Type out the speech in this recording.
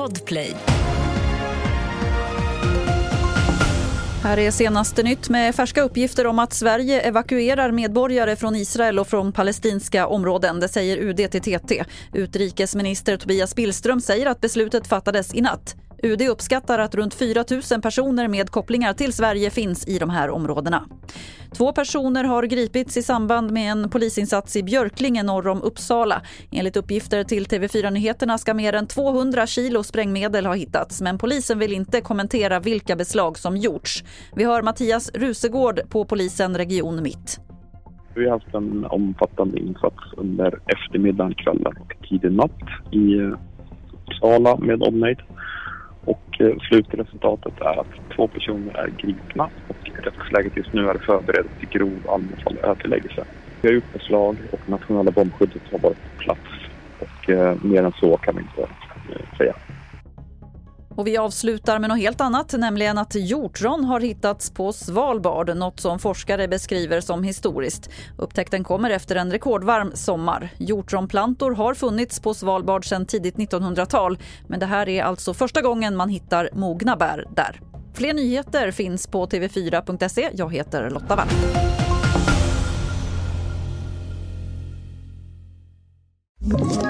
Podplay. Här är senaste nytt med färska uppgifter om att Sverige evakuerar medborgare från Israel och från palestinska områden. Det säger UD till TT. Utrikesminister Tobias Billström säger att beslutet fattades i natt. UD uppskattar att runt 4 000 personer med kopplingar till Sverige finns i de här områdena. Två personer har gripits i samband med en polisinsats i Björklinge norr om Uppsala. Enligt uppgifter till TV4 Nyheterna ska mer än 200 kilo sprängmedel ha hittats men polisen vill inte kommentera vilka beslag som gjorts. Vi hör Mattias Rusegård på polisen Region Mitt. Vi har haft en omfattande insats under eftermiddagen, kvällen och tidig natt i Uppsala med omnejd. Eh, slutresultatet är att två personer är gripna och rättsläget just nu är förberett till grov allmänfarlig ödeläggelse. Vi har gjort beslag och nationella bombskyddet har varit på plats och eh, mer än så kan vi inte eh, säga. Och vi avslutar med något helt annat, nämligen att hjortron har hittats på Svalbard, något som forskare beskriver som historiskt. Upptäckten kommer efter en rekordvarm sommar. Hjortronplantor har funnits på Svalbard sedan tidigt 1900-tal, men det här är alltså första gången man hittar mogna bär där. Fler nyheter finns på tv4.se. Jag heter Lotta Wall. Ett